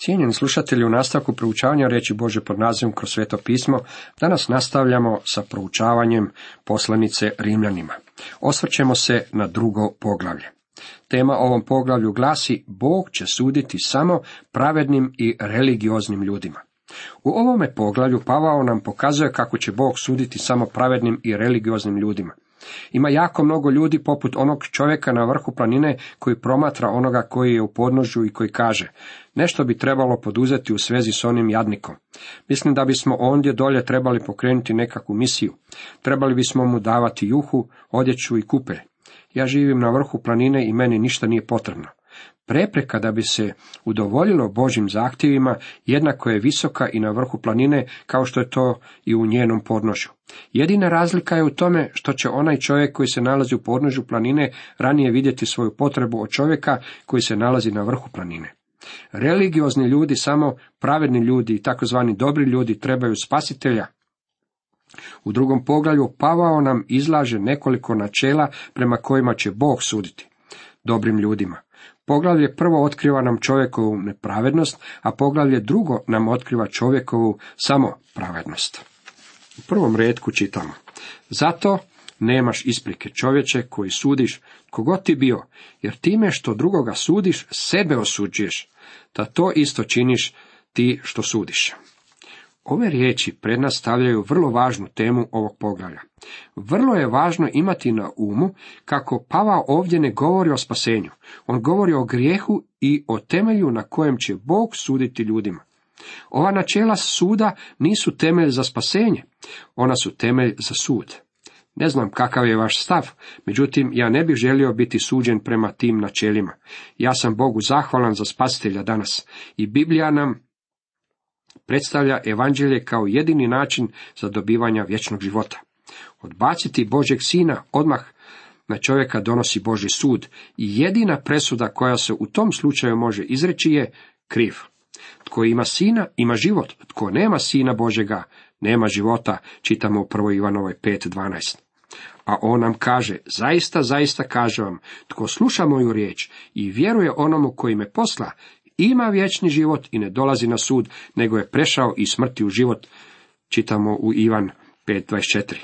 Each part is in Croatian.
Cijenjeni slušatelji, u nastavku proučavanja reći Bože pod nazivom kroz sveto pismo, danas nastavljamo sa proučavanjem poslanice Rimljanima. Osvrćemo se na drugo poglavlje. Tema ovom poglavlju glasi Bog će suditi samo pravednim i religioznim ljudima. U ovome poglavlju Pavao nam pokazuje kako će Bog suditi samo pravednim i religioznim ljudima. Ima jako mnogo ljudi poput onog čovjeka na vrhu planine koji promatra onoga koji je u podnožju i koji kaže nešto bi trebalo poduzeti u svezi s onim jadnikom. Mislim da bismo ondje dolje trebali pokrenuti nekakvu misiju. Trebali bismo mu davati juhu, odjeću i kupelj. Ja živim na vrhu planine i meni ništa nije potrebno. Prepreka da bi se udovoljilo Božim zahtjevima jednako je visoka i na vrhu planine kao što je to i u njenom podnožju. Jedina razlika je u tome što će onaj čovjek koji se nalazi u podnožju planine ranije vidjeti svoju potrebu od čovjeka koji se nalazi na vrhu planine. Religiozni ljudi, samo pravedni ljudi i takozvani dobri ljudi trebaju spasitelja. U drugom poglavlju Pavao nam izlaže nekoliko načela prema kojima će Bog suditi dobrim ljudima. Poglavlje prvo otkriva nam čovjekovu nepravednost, a poglavlje drugo nam otkriva čovjekovu samo pravednost. U prvom redku čitamo. Zato nemaš isprike čovječe koji sudiš kogod ti bio, jer time što drugoga sudiš, sebe osuđuješ, da to isto činiš ti što sudiš. Ove riječi pred nas stavljaju vrlo važnu temu ovog poglavlja. Vrlo je važno imati na umu kako Pava ovdje ne govori o spasenju. On govori o grijehu i o temelju na kojem će Bog suditi ljudima. Ova načela suda nisu temelj za spasenje, ona su temelj za sud. Ne znam kakav je vaš stav, međutim ja ne bih želio biti suđen prema tim načelima. Ja sam Bogu zahvalan za spasitelja danas i Biblija nam predstavlja evanđelje kao jedini način za dobivanja vječnog života. Odbaciti Božeg sina odmah na čovjeka donosi Boži sud i jedina presuda koja se u tom slučaju može izreći je kriv. Tko ima sina, ima život. Tko nema sina Božega, nema života, čitamo u 1. Ivanovoj 5.12. A on nam kaže, zaista, zaista kaže vam, tko sluša moju riječ i vjeruje onomu koji me posla, ima vječni život i ne dolazi na sud, nego je prešao i smrti u život, čitamo u Ivan 5.24.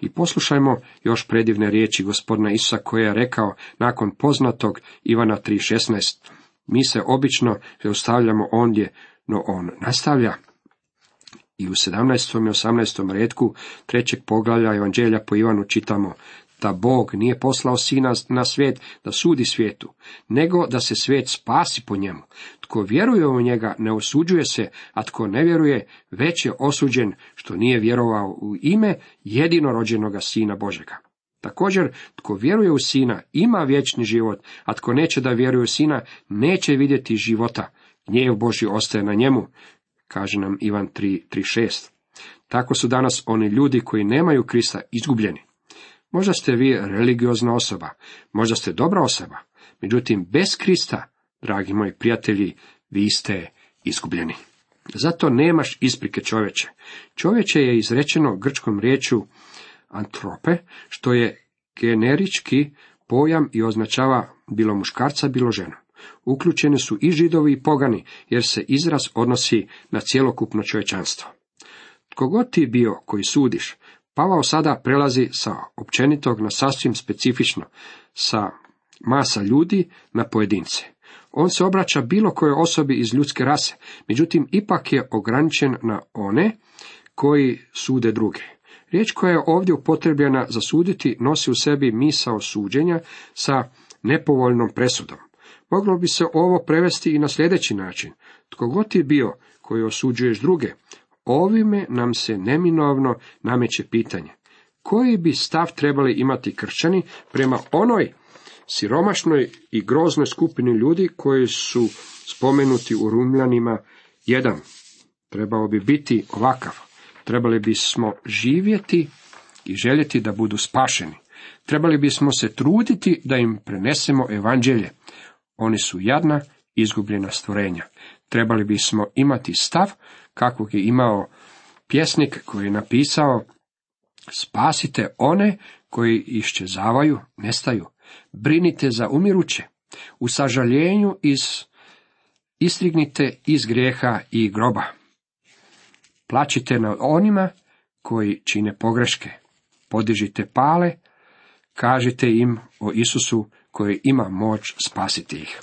I poslušajmo još predivne riječi gospodina Isusa koje je rekao nakon poznatog Ivana 3.16. Mi se obično zaustavljamo ondje, no on nastavlja. I u 17. i 18. redku trećeg poglavlja Evanđelja po Ivanu čitamo da Bog nije poslao sina na svijet da sudi svijetu, nego da se svijet spasi po njemu. Tko vjeruje u njega ne osuđuje se, a tko ne vjeruje već je osuđen što nije vjerovao u ime jedinorođenoga sina Božega. Također, tko vjeruje u sina ima vječni život, a tko neće da vjeruje u sina neće vidjeti života. Gnjev Boži ostaje na njemu, kaže nam Ivan 3.3.6. Tako su danas oni ljudi koji nemaju Krista izgubljeni. Možda ste vi religiozna osoba, možda ste dobra osoba, međutim bez Krista, dragi moji prijatelji, vi ste izgubljeni. Zato nemaš isprike čovječe. Čovječe je izrečeno grčkom riječu antrope, što je generički pojam i označava bilo muškarca, bilo ženu. Uključeni su i židovi i pogani, jer se izraz odnosi na cjelokupno čovječanstvo. Tko god ti bio koji sudiš, Pavao sada prelazi sa općenitog na sasvim specifično, sa masa ljudi na pojedince. On se obraća bilo kojoj osobi iz ljudske rase, međutim ipak je ograničen na one koji sude druge. Riječ koja je ovdje upotrebljena za suditi nosi u sebi misao suđenja sa nepovoljnom presudom. Moglo bi se ovo prevesti i na sljedeći način. Tko god je bio koji osuđuješ druge, Ovime nam se neminovno nameće pitanje. Koji bi stav trebali imati kršćani prema onoj siromašnoj i groznoj skupini ljudi koji su spomenuti u Rumljanima jedan. Trebao bi biti ovakav. Trebali bismo živjeti i željeti da budu spašeni. Trebali bismo se truditi da im prenesemo evanđelje. Oni su jadna, izgubljena stvorenja. Trebali bismo imati stav kakvog je imao pjesnik koji je napisao Spasite one koji iščezavaju, nestaju. Brinite za umiruće. U sažaljenju iz Istrignite iz grijeha i groba. Plačite na onima koji čine pogreške. Podižite pale, kažite im o Isusu koji ima moć spasiti ih.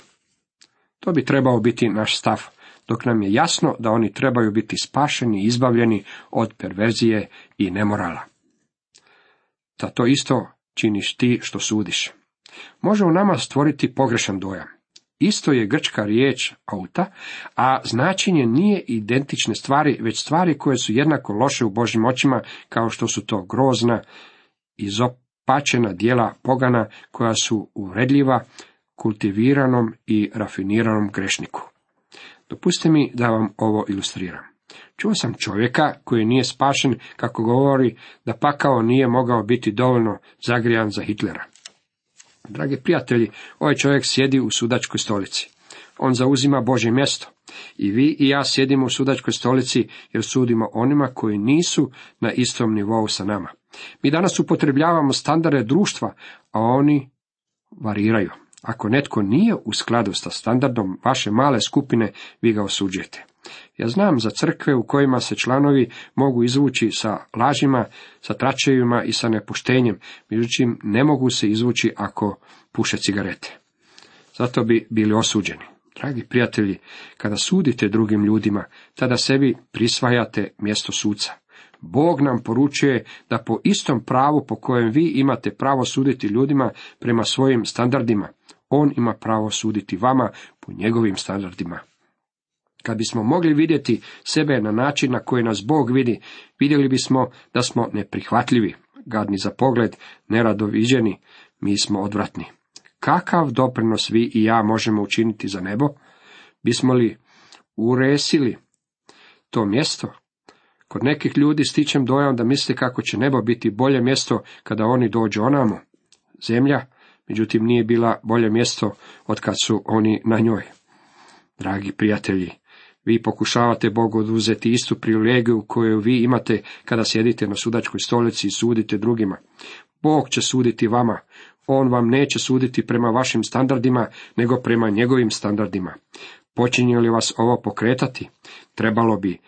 To bi trebao biti naš stav, dok nam je jasno da oni trebaju biti spašeni i izbavljeni od perverzije i nemorala. Da to isto činiš ti što sudiš. Može u nama stvoriti pogrešan dojam. Isto je grčka riječ auta, a značenje nije identične stvari, već stvari koje su jednako loše u Božim očima, kao što su to grozna, izopačena dijela pogana, koja su uvredljiva kultiviranom i rafiniranom grešniku. Dopustite mi da vam ovo ilustriram. Čuo sam čovjeka koji nije spašen kako govori da pakao nije mogao biti dovoljno zagrijan za Hitlera. Dragi prijatelji, ovaj čovjek sjedi u sudačkoj stolici. On zauzima Božje mjesto. I vi i ja sjedimo u sudačkoj stolici jer sudimo onima koji nisu na istom nivou sa nama. Mi danas upotrebljavamo standarde društva, a oni variraju. Ako netko nije u skladu sa standardom vaše male skupine, vi ga osuđujete. Ja znam za crkve u kojima se članovi mogu izvući sa lažima, sa tračevima i sa nepuštenjem, međutim ne mogu se izvući ako puše cigarete. Zato bi bili osuđeni. Dragi prijatelji, kada sudite drugim ljudima, tada sebi prisvajate mjesto suca. Bog nam poručuje da po istom pravu po kojem vi imate pravo suditi ljudima prema svojim standardima, on ima pravo suditi vama po njegovim standardima. Kad bismo mogli vidjeti sebe na način na koji nas Bog vidi, vidjeli bismo da smo neprihvatljivi, gadni za pogled, neradoviđeni, mi smo odvratni. Kakav doprinos vi i ja možemo učiniti za nebo? Bismo li uresili to mjesto? Kod nekih ljudi stičem dojam da misle kako će nebo biti bolje mjesto kada oni dođu onamo. Zemlja, međutim, nije bila bolje mjesto od kad su oni na njoj. Dragi prijatelji, vi pokušavate Bogu oduzeti istu privilegiju koju vi imate kada sjedite na sudačkoj stolici i sudite drugima. Bog će suditi vama. On vam neće suditi prema vašim standardima, nego prema njegovim standardima. Počinje li vas ovo pokretati? Trebalo bi,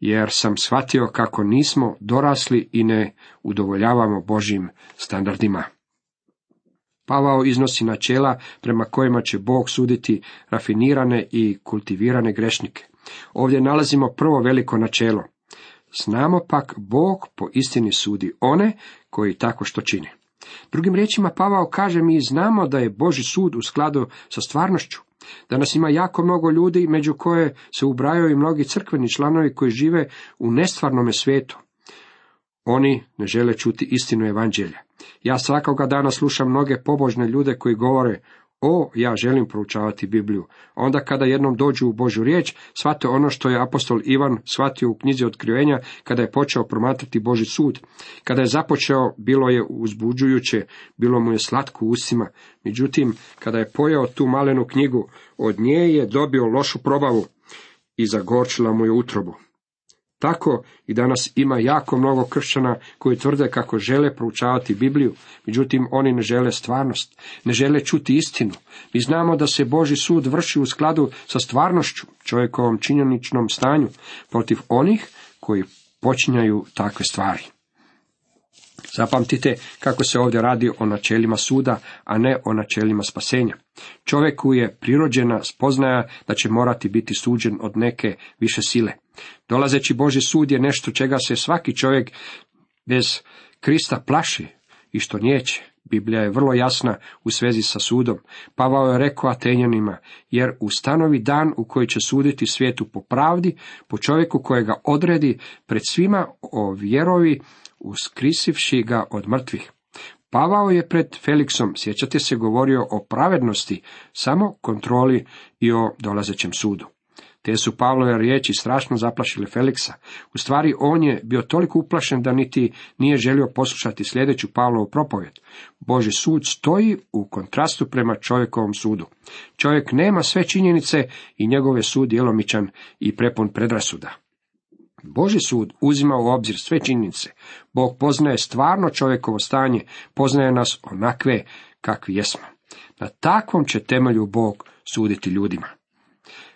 jer sam shvatio kako nismo dorasli i ne udovoljavamo Božim standardima. Pavao iznosi načela prema kojima će Bog suditi rafinirane i kultivirane grešnike. Ovdje nalazimo prvo veliko načelo. Znamo pak Bog po istini sudi one koji tako što čine. Drugim riječima Pavao kaže mi znamo da je Boži sud u skladu sa stvarnošću. Danas ima jako mnogo ljudi među koje se ubrajaju i mnogi crkveni članovi koji žive u nestvarnome svijetu. Oni ne žele čuti istinu evanđelja. Ja svakoga dana slušam mnoge pobožne ljude koji govore, o, ja želim proučavati Bibliju. Onda kada jednom dođu u Božju riječ, shvate ono što je apostol Ivan shvatio u knjizi otkrivenja, kada je počeo promatrati Boži sud. Kada je započeo, bilo je uzbuđujuće, bilo mu je slatko usima. Međutim, kada je pojao tu malenu knjigu, od nje je dobio lošu probavu i zagorčila mu je utrobu. Tako i danas ima jako mnogo kršćana koji tvrde kako žele proučavati Bibliju, međutim oni ne žele stvarnost, ne žele čuti istinu. Mi znamo da se Boži sud vrši u skladu sa stvarnošću, čovjekovom činjeničnom stanju, protiv onih koji počinjaju takve stvari. Zapamtite kako se ovdje radi o načelima suda, a ne o načelima spasenja. Čovjeku je prirođena spoznaja da će morati biti suđen od neke više sile. Dolazeći Boži sud je nešto čega se svaki čovjek bez Krista plaši i što nijeće. Biblija je vrlo jasna u svezi sa sudom. Pavao je rekao Atenjanima, jer ustanovi dan u koji će suditi svijetu po pravdi, po čovjeku kojega odredi pred svima o vjerovi, uskrisivši ga od mrtvih. Pavao je pred Feliksom, sjećate se, govorio o pravednosti, samo kontroli i o dolazećem sudu. Te su Pavlove riječi strašno zaplašile Feliksa. U stvari on je bio toliko uplašen da niti nije želio poslušati sljedeću Pavlovu propovjed. Boži sud stoji u kontrastu prema čovjekovom sudu. Čovjek nema sve činjenice i njegov je sud djelomičan i prepun predrasuda. Boži sud uzima u obzir sve činjenice. Bog poznaje stvarno čovjekovo stanje, poznaje nas onakve kakvi jesmo. Na takvom će temelju Bog suditi ljudima.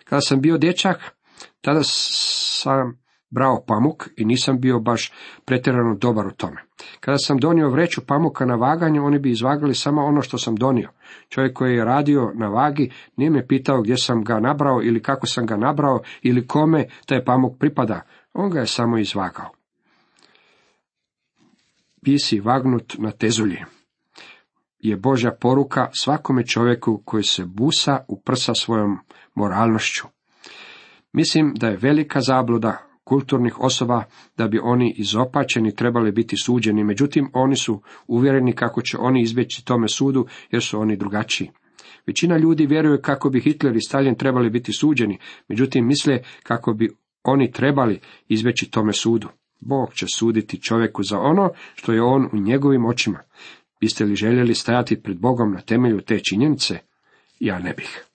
Kada sam bio dječak, tada sam brao pamuk i nisam bio baš pretjerano dobar u tome. Kada sam donio vreću pamuka na vaganje, oni bi izvagali samo ono što sam donio. Čovjek koji je radio na vagi nije me pitao gdje sam ga nabrao ili kako sam ga nabrao ili kome taj pamuk pripada. On ga je samo izvagao. Pisi vagnut na tezulji je Božja poruka svakome čovjeku koji se busa u prsa svojom moralnošću. Mislim da je velika zabluda kulturnih osoba da bi oni izopačeni trebali biti suđeni, međutim oni su uvjereni kako će oni izbjeći tome sudu jer su oni drugačiji. Većina ljudi vjeruje kako bi Hitler i Stalin trebali biti suđeni, međutim misle kako bi oni trebali izbjeći tome sudu. Bog će suditi čovjeku za ono što je on u njegovim očima. Biste li željeli stajati pred Bogom na temelju te činjenice? Ja ne bih.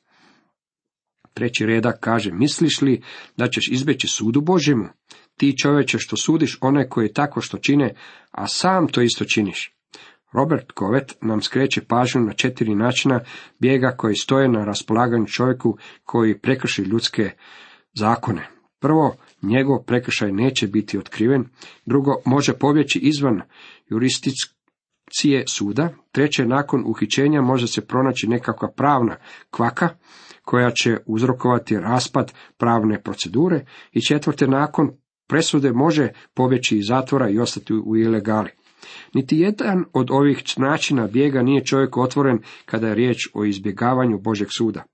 Treći redak kaže, misliš li da ćeš izbjeći sudu Božjemu? Ti čovječe što sudiš one koji tako što čine, a sam to isto činiš. Robert Kovet nam skreće pažnju na četiri načina bijega koji stoje na raspolaganju čovjeku koji prekrši ljudske zakone. Prvo, njegov prekršaj neće biti otkriven. Drugo, može pobjeći izvan jurisdikcije suda. Treće, nakon uhićenja može se pronaći nekakva pravna kvaka koja će uzrokovati raspad pravne procedure. I četvrte, nakon presude može pobjeći iz zatvora i ostati u ilegali. Niti jedan od ovih načina bijega nije čovjek otvoren kada je riječ o izbjegavanju Božeg suda.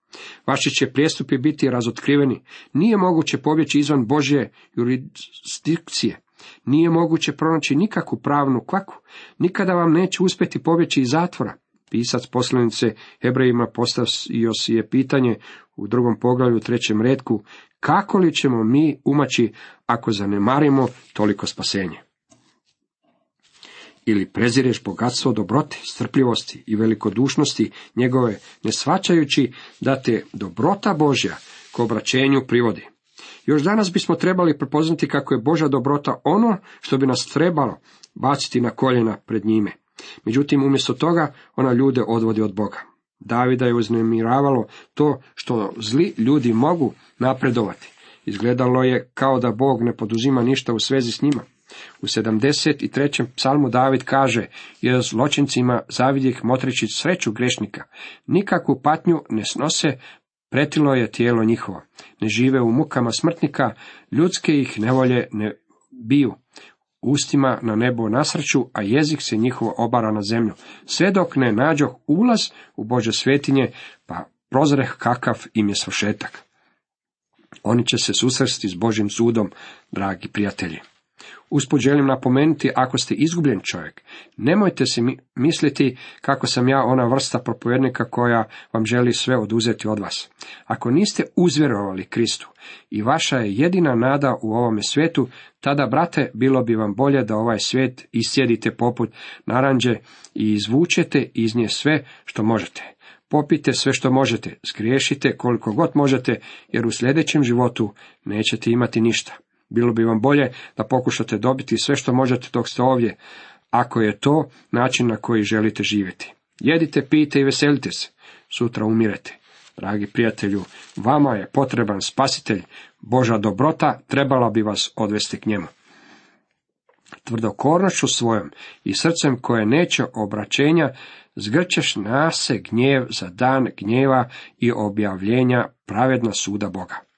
Vaši će prijestupi biti razotkriveni. Nije moguće pobjeći izvan Božje jurisdikcije. Nije moguće pronaći nikakvu pravnu kvaku. Nikada vam neće uspjeti pobjeći iz zatvora. Pisac poslanice Hebrejima postavio si je pitanje u drugom poglavlju trećem redku, kako li ćemo mi umaći ako zanemarimo toliko spasenje? Ili prezireš bogatstvo dobrote, strpljivosti i velikodušnosti njegove, ne svačajući da te dobrota Božja k obraćenju privodi. Još danas bismo trebali prepoznati kako je Božja dobrota ono što bi nas trebalo baciti na koljena pred njime. Međutim, umjesto toga ona ljude odvodi od Boga. Davida je uznemiravalo to što zli ljudi mogu napredovati. Izgledalo je kao da Bog ne poduzima ništa u svezi s njima. U 73. psalmu David kaže, jer zločincima zavidjeh motreći sreću grešnika, nikakvu patnju ne snose, pretilo je tijelo njihovo. Ne žive u mukama smrtnika, ljudske ih nevolje ne biju. Ustima na nebo nasrću, a jezik se njihovo obara na zemlju. Sve dok ne nađoh ulaz u Bože svetinje, pa prozreh kakav im je svršetak. Oni će se susresti s Božim sudom, dragi prijatelji. Usput želim napomenuti, ako ste izgubljen čovjek, nemojte se misliti kako sam ja ona vrsta propovjednika koja vam želi sve oduzeti od vas. Ako niste uzvjerovali Kristu i vaša je jedina nada u ovome svijetu, tada, brate, bilo bi vam bolje da ovaj svijet isjedite poput naranđe i izvučete iz nje sve što možete. Popite sve što možete, skriješite koliko god možete, jer u sljedećem životu nećete imati ništa. Bilo bi vam bolje da pokušate dobiti sve što možete dok ste ovdje, ako je to način na koji želite živjeti. Jedite, pijte i veselite se. Sutra umirete. Dragi prijatelju, vama je potreban spasitelj. Boža dobrota trebala bi vas odvesti k njemu. Tvrdokornošću svojom i srcem koje neće obraćenja, zgrčeš na se gnjev za dan gnjeva i objavljenja pravedna suda Boga.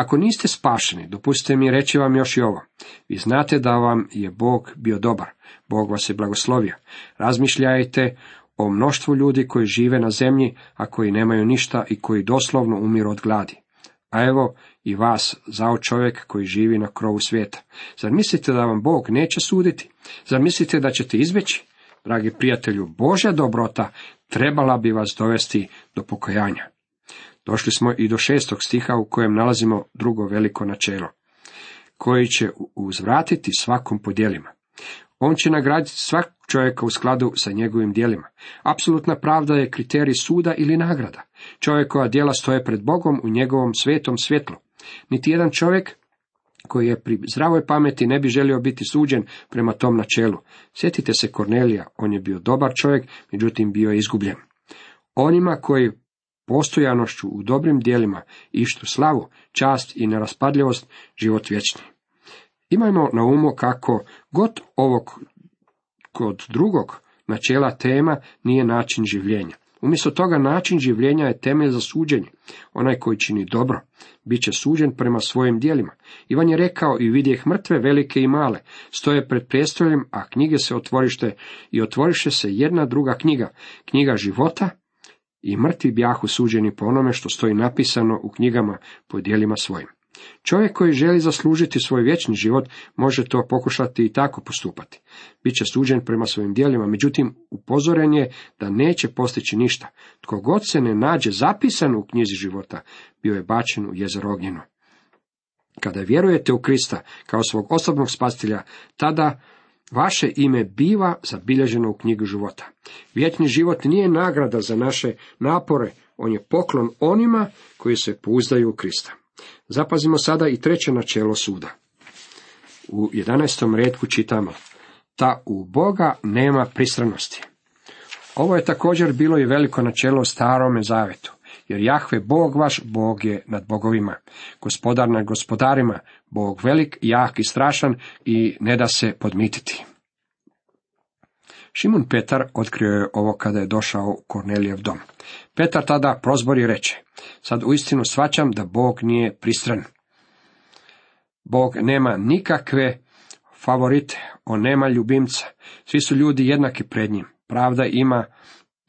Ako niste spašeni, dopustite mi reći vam još i ovo. Vi znate da vam je Bog bio dobar. Bog vas je blagoslovio. Razmišljajte o mnoštvu ljudi koji žive na zemlji, a koji nemaju ništa i koji doslovno umiru od gladi. A evo i vas, zao čovjek koji živi na krovu svijeta. Zar mislite da vam Bog neće suditi? Zar mislite da ćete izbjeći? Dragi prijatelju, Božja dobrota trebala bi vas dovesti do pokojanja. Došli smo i do šestog stiha u kojem nalazimo drugo veliko načelo, koji će uzvratiti svakom po djelima. On će nagraditi svak čovjeka u skladu sa njegovim djelima. Apsolutna pravda je kriterij suda ili nagrada. Čovjekova djela stoje pred Bogom u njegovom svetom svjetlu. Niti jedan čovjek koji je pri zdravoj pameti ne bi želio biti suđen prema tom načelu. Sjetite se Kornelija, on je bio dobar čovjek, međutim bio je izgubljen. Onima koji postojanošću u dobrim dijelima, ištu slavu, čast i neraspadljivost, život vječni. Imajmo na umu kako god ovog kod drugog načela tema nije način življenja. Umjesto toga način življenja je temelj za suđenje. Onaj koji čini dobro, bit će suđen prema svojim dijelima. Ivan je rekao i vidjeh mrtve, velike i male, stoje pred prijestoljem, a knjige se otvorište i otvoriše se jedna druga knjiga, knjiga života i mrtvi bjahu suđeni po onome što stoji napisano u knjigama po dijelima svojim. Čovjek koji želi zaslužiti svoj vječni život može to pokušati i tako postupati. Biće suđen prema svojim dijelima, međutim upozoren je da neće postići ništa. Tko god se ne nađe zapisan u knjizi života, bio je bačen u jezero ognjeno. Kada vjerujete u Krista kao svog osobnog spastilja, tada vaše ime biva zabilježeno u knjigu života. Vječni život nije nagrada za naše napore, on je poklon onima koji se pouzdaju u Krista. Zapazimo sada i treće načelo suda. U 11. redku čitamo, ta u Boga nema pristranosti. Ovo je također bilo i veliko načelo starome zavetu, jer Jahve Bog vaš, Bog je nad bogovima, gospodar nad gospodarima, Bog velik, jak i strašan i ne da se podmititi. Šimun Petar otkrio je ovo kada je došao u Kornelijev dom. Petar tada prozbori reče, sad uistinu svaćam da Bog nije pristran. Bog nema nikakve favorite, on nema ljubimca, svi su ljudi jednaki pred njim. Pravda ima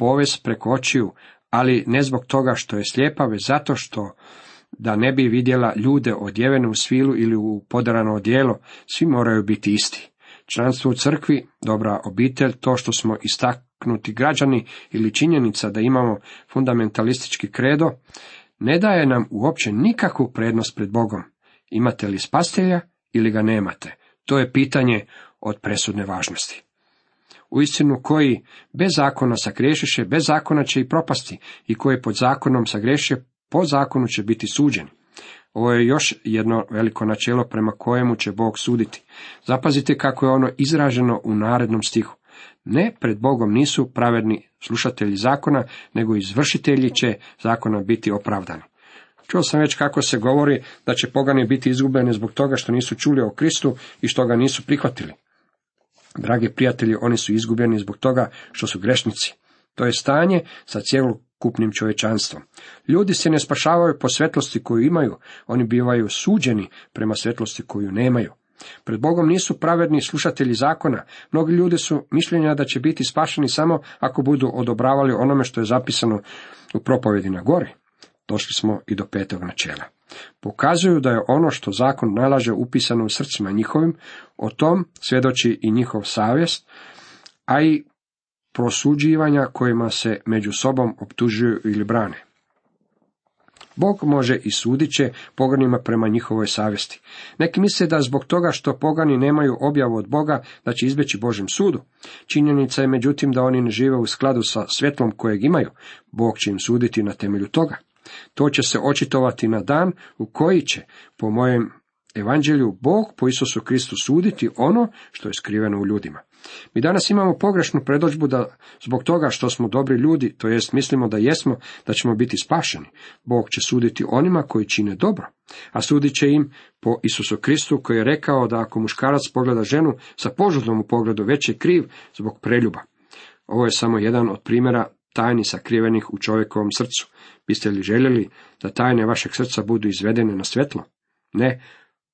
poves preko očiju, ali ne zbog toga što je slijepa, već zato što da ne bi vidjela ljude odjevene u svilu ili u podarano odijelo, svi moraju biti isti. Članstvo u crkvi, dobra obitelj, to što smo istaknuti građani ili činjenica da imamo fundamentalistički kredo, ne daje nam uopće nikakvu prednost pred Bogom. Imate li spastelja ili ga nemate? To je pitanje od presudne važnosti. U istinu koji bez zakona sagrešiše, bez zakona će i propasti, i koji pod zakonom sagreše, po zakonu će biti suđeni. Ovo je još jedno veliko načelo prema kojemu će Bog suditi. Zapazite kako je ono izraženo u narednom stihu. Ne, pred Bogom nisu pravedni slušatelji zakona, nego izvršitelji će zakona biti opravdani. Čuo sam već kako se govori da će pogani biti izgubljeni zbog toga što nisu čuli o Kristu i što ga nisu prihvatili. Dragi prijatelji, oni su izgubljeni zbog toga što su grešnici. To je stanje sa cjelokupnim čovječanstvom. Ljudi se ne spašavaju po svetlosti koju imaju, oni bivaju suđeni prema svetlosti koju nemaju. Pred Bogom nisu pravedni slušatelji zakona. Mnogi ljudi su mišljenja da će biti spašeni samo ako budu odobravali onome što je zapisano u propovedi na gori. Došli smo i do petog načela. Pokazuju da je ono što zakon nalaže upisano u srcima njihovim, o tom svjedoči i njihov savjest, a i prosuđivanja kojima se među sobom optužuju ili brane. Bog može i sudit će poganima prema njihovoj savjesti. Neki misle da zbog toga što pogani nemaju objavu od Boga, da će izbjeći Božem sudu. Činjenica je međutim da oni ne žive u skladu sa svjetlom kojeg imaju. Bog će im suditi na temelju toga. To će se očitovati na dan u koji će, po mojem evanđelju, Bog po Isusu Kristu suditi ono što je skriveno u ljudima. Mi danas imamo pogrešnu predođbu da zbog toga što smo dobri ljudi, to jest mislimo da jesmo, da ćemo biti spašeni. Bog će suditi onima koji čine dobro, a sudit će im po Isusu Kristu koji je rekao da ako muškarac pogleda ženu sa požudom u pogledu već je kriv zbog preljuba. Ovo je samo jedan od primjera tajni sakrivenih u čovjekovom srcu. Biste li željeli da tajne vašeg srca budu izvedene na svjetlo? Ne,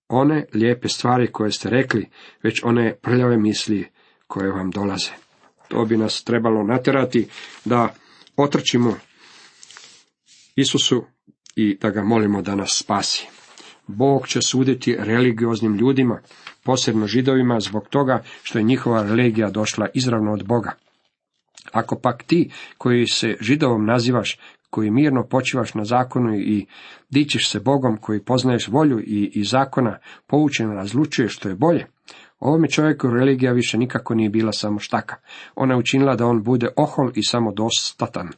one lijepe stvari koje ste rekli, već one prljave misli koje vam dolaze. To bi nas trebalo natjerati da otrčimo Isusu i da ga molimo da nas spasi. Bog će suditi religioznim ljudima, posebno židovima, zbog toga što je njihova religija došla izravno od Boga. Ako pak ti koji se židovom nazivaš, koji mirno počivaš na zakonu i dičiš se Bogom, koji poznaješ volju i, i zakona, poučeno razlučuješ što je bolje, Ovome čovjeku religija više nikako nije bila samo štaka. Ona je učinila da on bude ohol i samodostatan.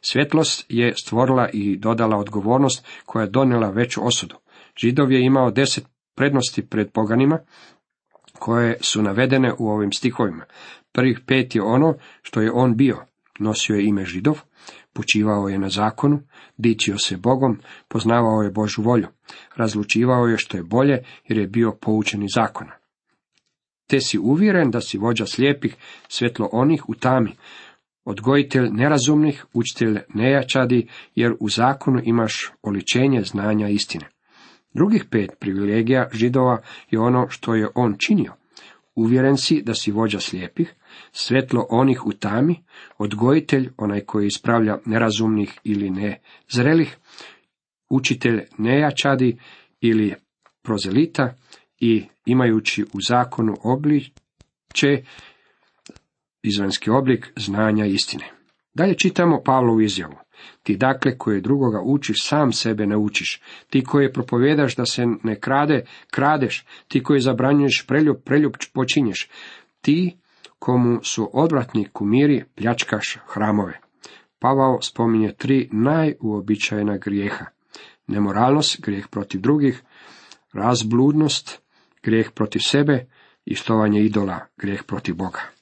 Svjetlost je stvorila i dodala odgovornost koja je donijela veću osudu. Židov je imao deset prednosti pred poganima, koje su navedene u ovim stihovima. Prvih pet je ono što je on bio. Nosio je ime židov, počivao je na zakonu, dičio se Bogom, poznavao je Božu volju, razlučivao je što je bolje jer je bio poučeni zakona. Te si uvjeren da si vođa slijepih, svjetlo onih u tami, odgojitelj nerazumnih, učitelj nejačadi, jer u zakonu imaš oličenje znanja istine. Drugih pet privilegija židova je ono što je on činio. Uvjeren si da si vođa slijepih, svetlo onih u tami, odgojitelj, onaj koji ispravlja nerazumnih ili nezrelih, učitelj nejačadi ili prozelita i imajući u zakonu obliče, izvanski oblik znanja istine. Dalje čitamo Pavlovu izjavu. Ti dakle koje drugoga učiš, sam sebe ne učiš. Ti koje propovjedaš da se ne krade, kradeš. Ti koji zabranjuješ preljub, preljub počinješ. Ti komu su odvratni kumiri, pljačkaš hramove. Pavao spominje tri najuobičajena grijeha. Nemoralnost, grijeh protiv drugih, razbludnost, grijeh protiv sebe i štovanje idola, grijeh protiv Boga.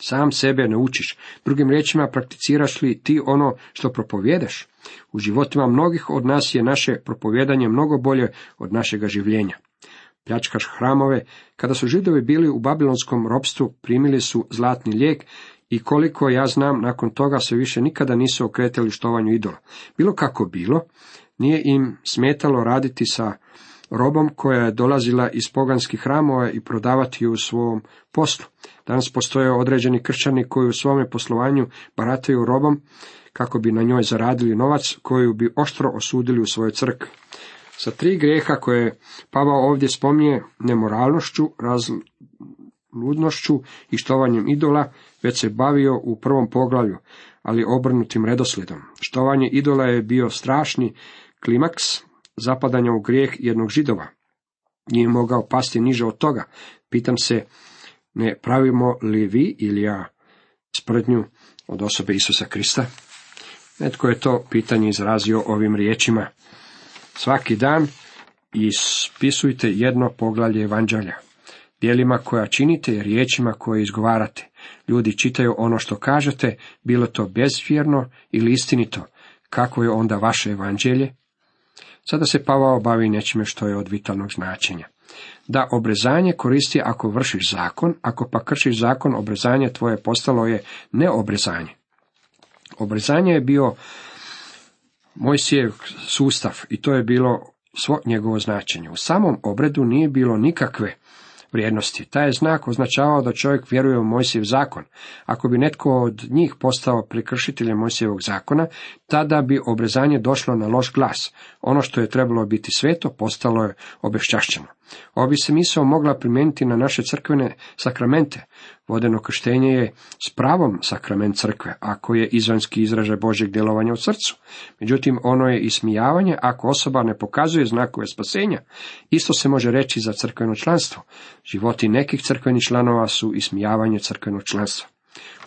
Sam sebe ne učiš. Drugim riječima, prakticiraš li ti ono što propovjedeš? U životima mnogih od nas je naše propovjedanje mnogo bolje od našega življenja. Pljačkaš hramove, kada su židovi bili u babilonskom ropstvu, primili su zlatni lijek i koliko ja znam, nakon toga se više nikada nisu okretali štovanju idola. Bilo kako bilo, nije im smetalo raditi sa robom koja je dolazila iz poganskih hramova i prodavati ju u svom poslu. Danas postoje određeni kršćani koji u svome poslovanju barataju robom kako bi na njoj zaradili novac koju bi oštro osudili u svojoj crkvi. Sa tri grijeha koje Pavao ovdje spominje, nemoralnošću, razludnošću i štovanjem idola, već se bavio u prvom poglavlju, ali obrnutim redoslijedom. Štovanje idola je bio strašni klimaks zapadanja u grijeh jednog židova. Nije mogao pasti niže od toga. Pitam se, ne pravimo li vi ili ja sprednju od osobe Isusa Krista? Netko je to pitanje izrazio ovim riječima. Svaki dan ispisujte jedno poglavlje evanđelja. Dijelima koja činite i riječima koje izgovarate. Ljudi čitaju ono što kažete, bilo to bezvjerno ili istinito. Kako je onda vaše evanđelje? Sada se Pavao bavi nečime što je od vitalnog značenja. Da obrezanje koristi ako vršiš zakon, ako pa kršiš zakon, obrezanje tvoje postalo je neobrezanje. Obrezanje je bio Mojsijev sustav i to je bilo svo njegovo značenje. U samom obredu nije bilo nikakve vrijednosti. Taj je znak označavao da čovjek vjeruje u Mojsijev zakon. Ako bi netko od njih postao prekršiteljem Mojsijevog zakona, tada bi obrezanje došlo na loš glas. Ono što je trebalo biti sveto, postalo je obešćašćeno. Ovo bi se misao mogla primijeniti na naše crkvene sakramente. Vodeno krštenje je s pravom sakrament crkve, ako je izvanski izražaj Božeg djelovanja u srcu. Međutim, ono je ismijavanje ako osoba ne pokazuje znakove spasenja. Isto se može reći za crkveno članstvo. Životi nekih crkvenih članova su ismijavanje crkvenog članstva.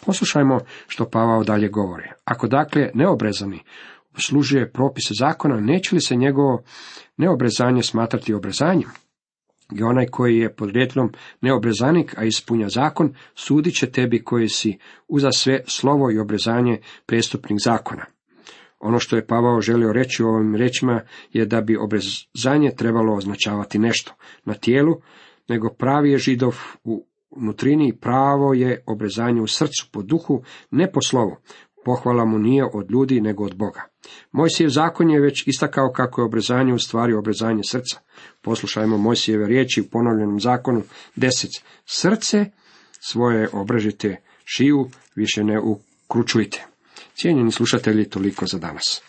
Poslušajmo što Pavao dalje govori. Ako dakle neobrezani služuje propise zakona, neće li se njegovo neobrezanje smatrati obrezanjem? I onaj koji je podrijetlom neobrezanik, a ispunja zakon, sudit će tebi koji si uza sve slovo i obrezanje prestupnik zakona. Ono što je Pavao želio reći u ovim rečima je da bi obrezanje trebalo označavati nešto na tijelu, nego pravi je židov u nutrini pravo je obrezanje u srcu, po duhu, ne po slovu. Pohvala mu nije od ljudi, nego od Boga. Mojsijev zakon je već istakao kako je obrezanje u stvari obrezanje srca. Poslušajmo Mojsijeve riječi u ponovljenom zakonu deset. Srce svoje obrežite šiju, više ne ukručujte. Cijenjeni slušatelji, toliko za danas.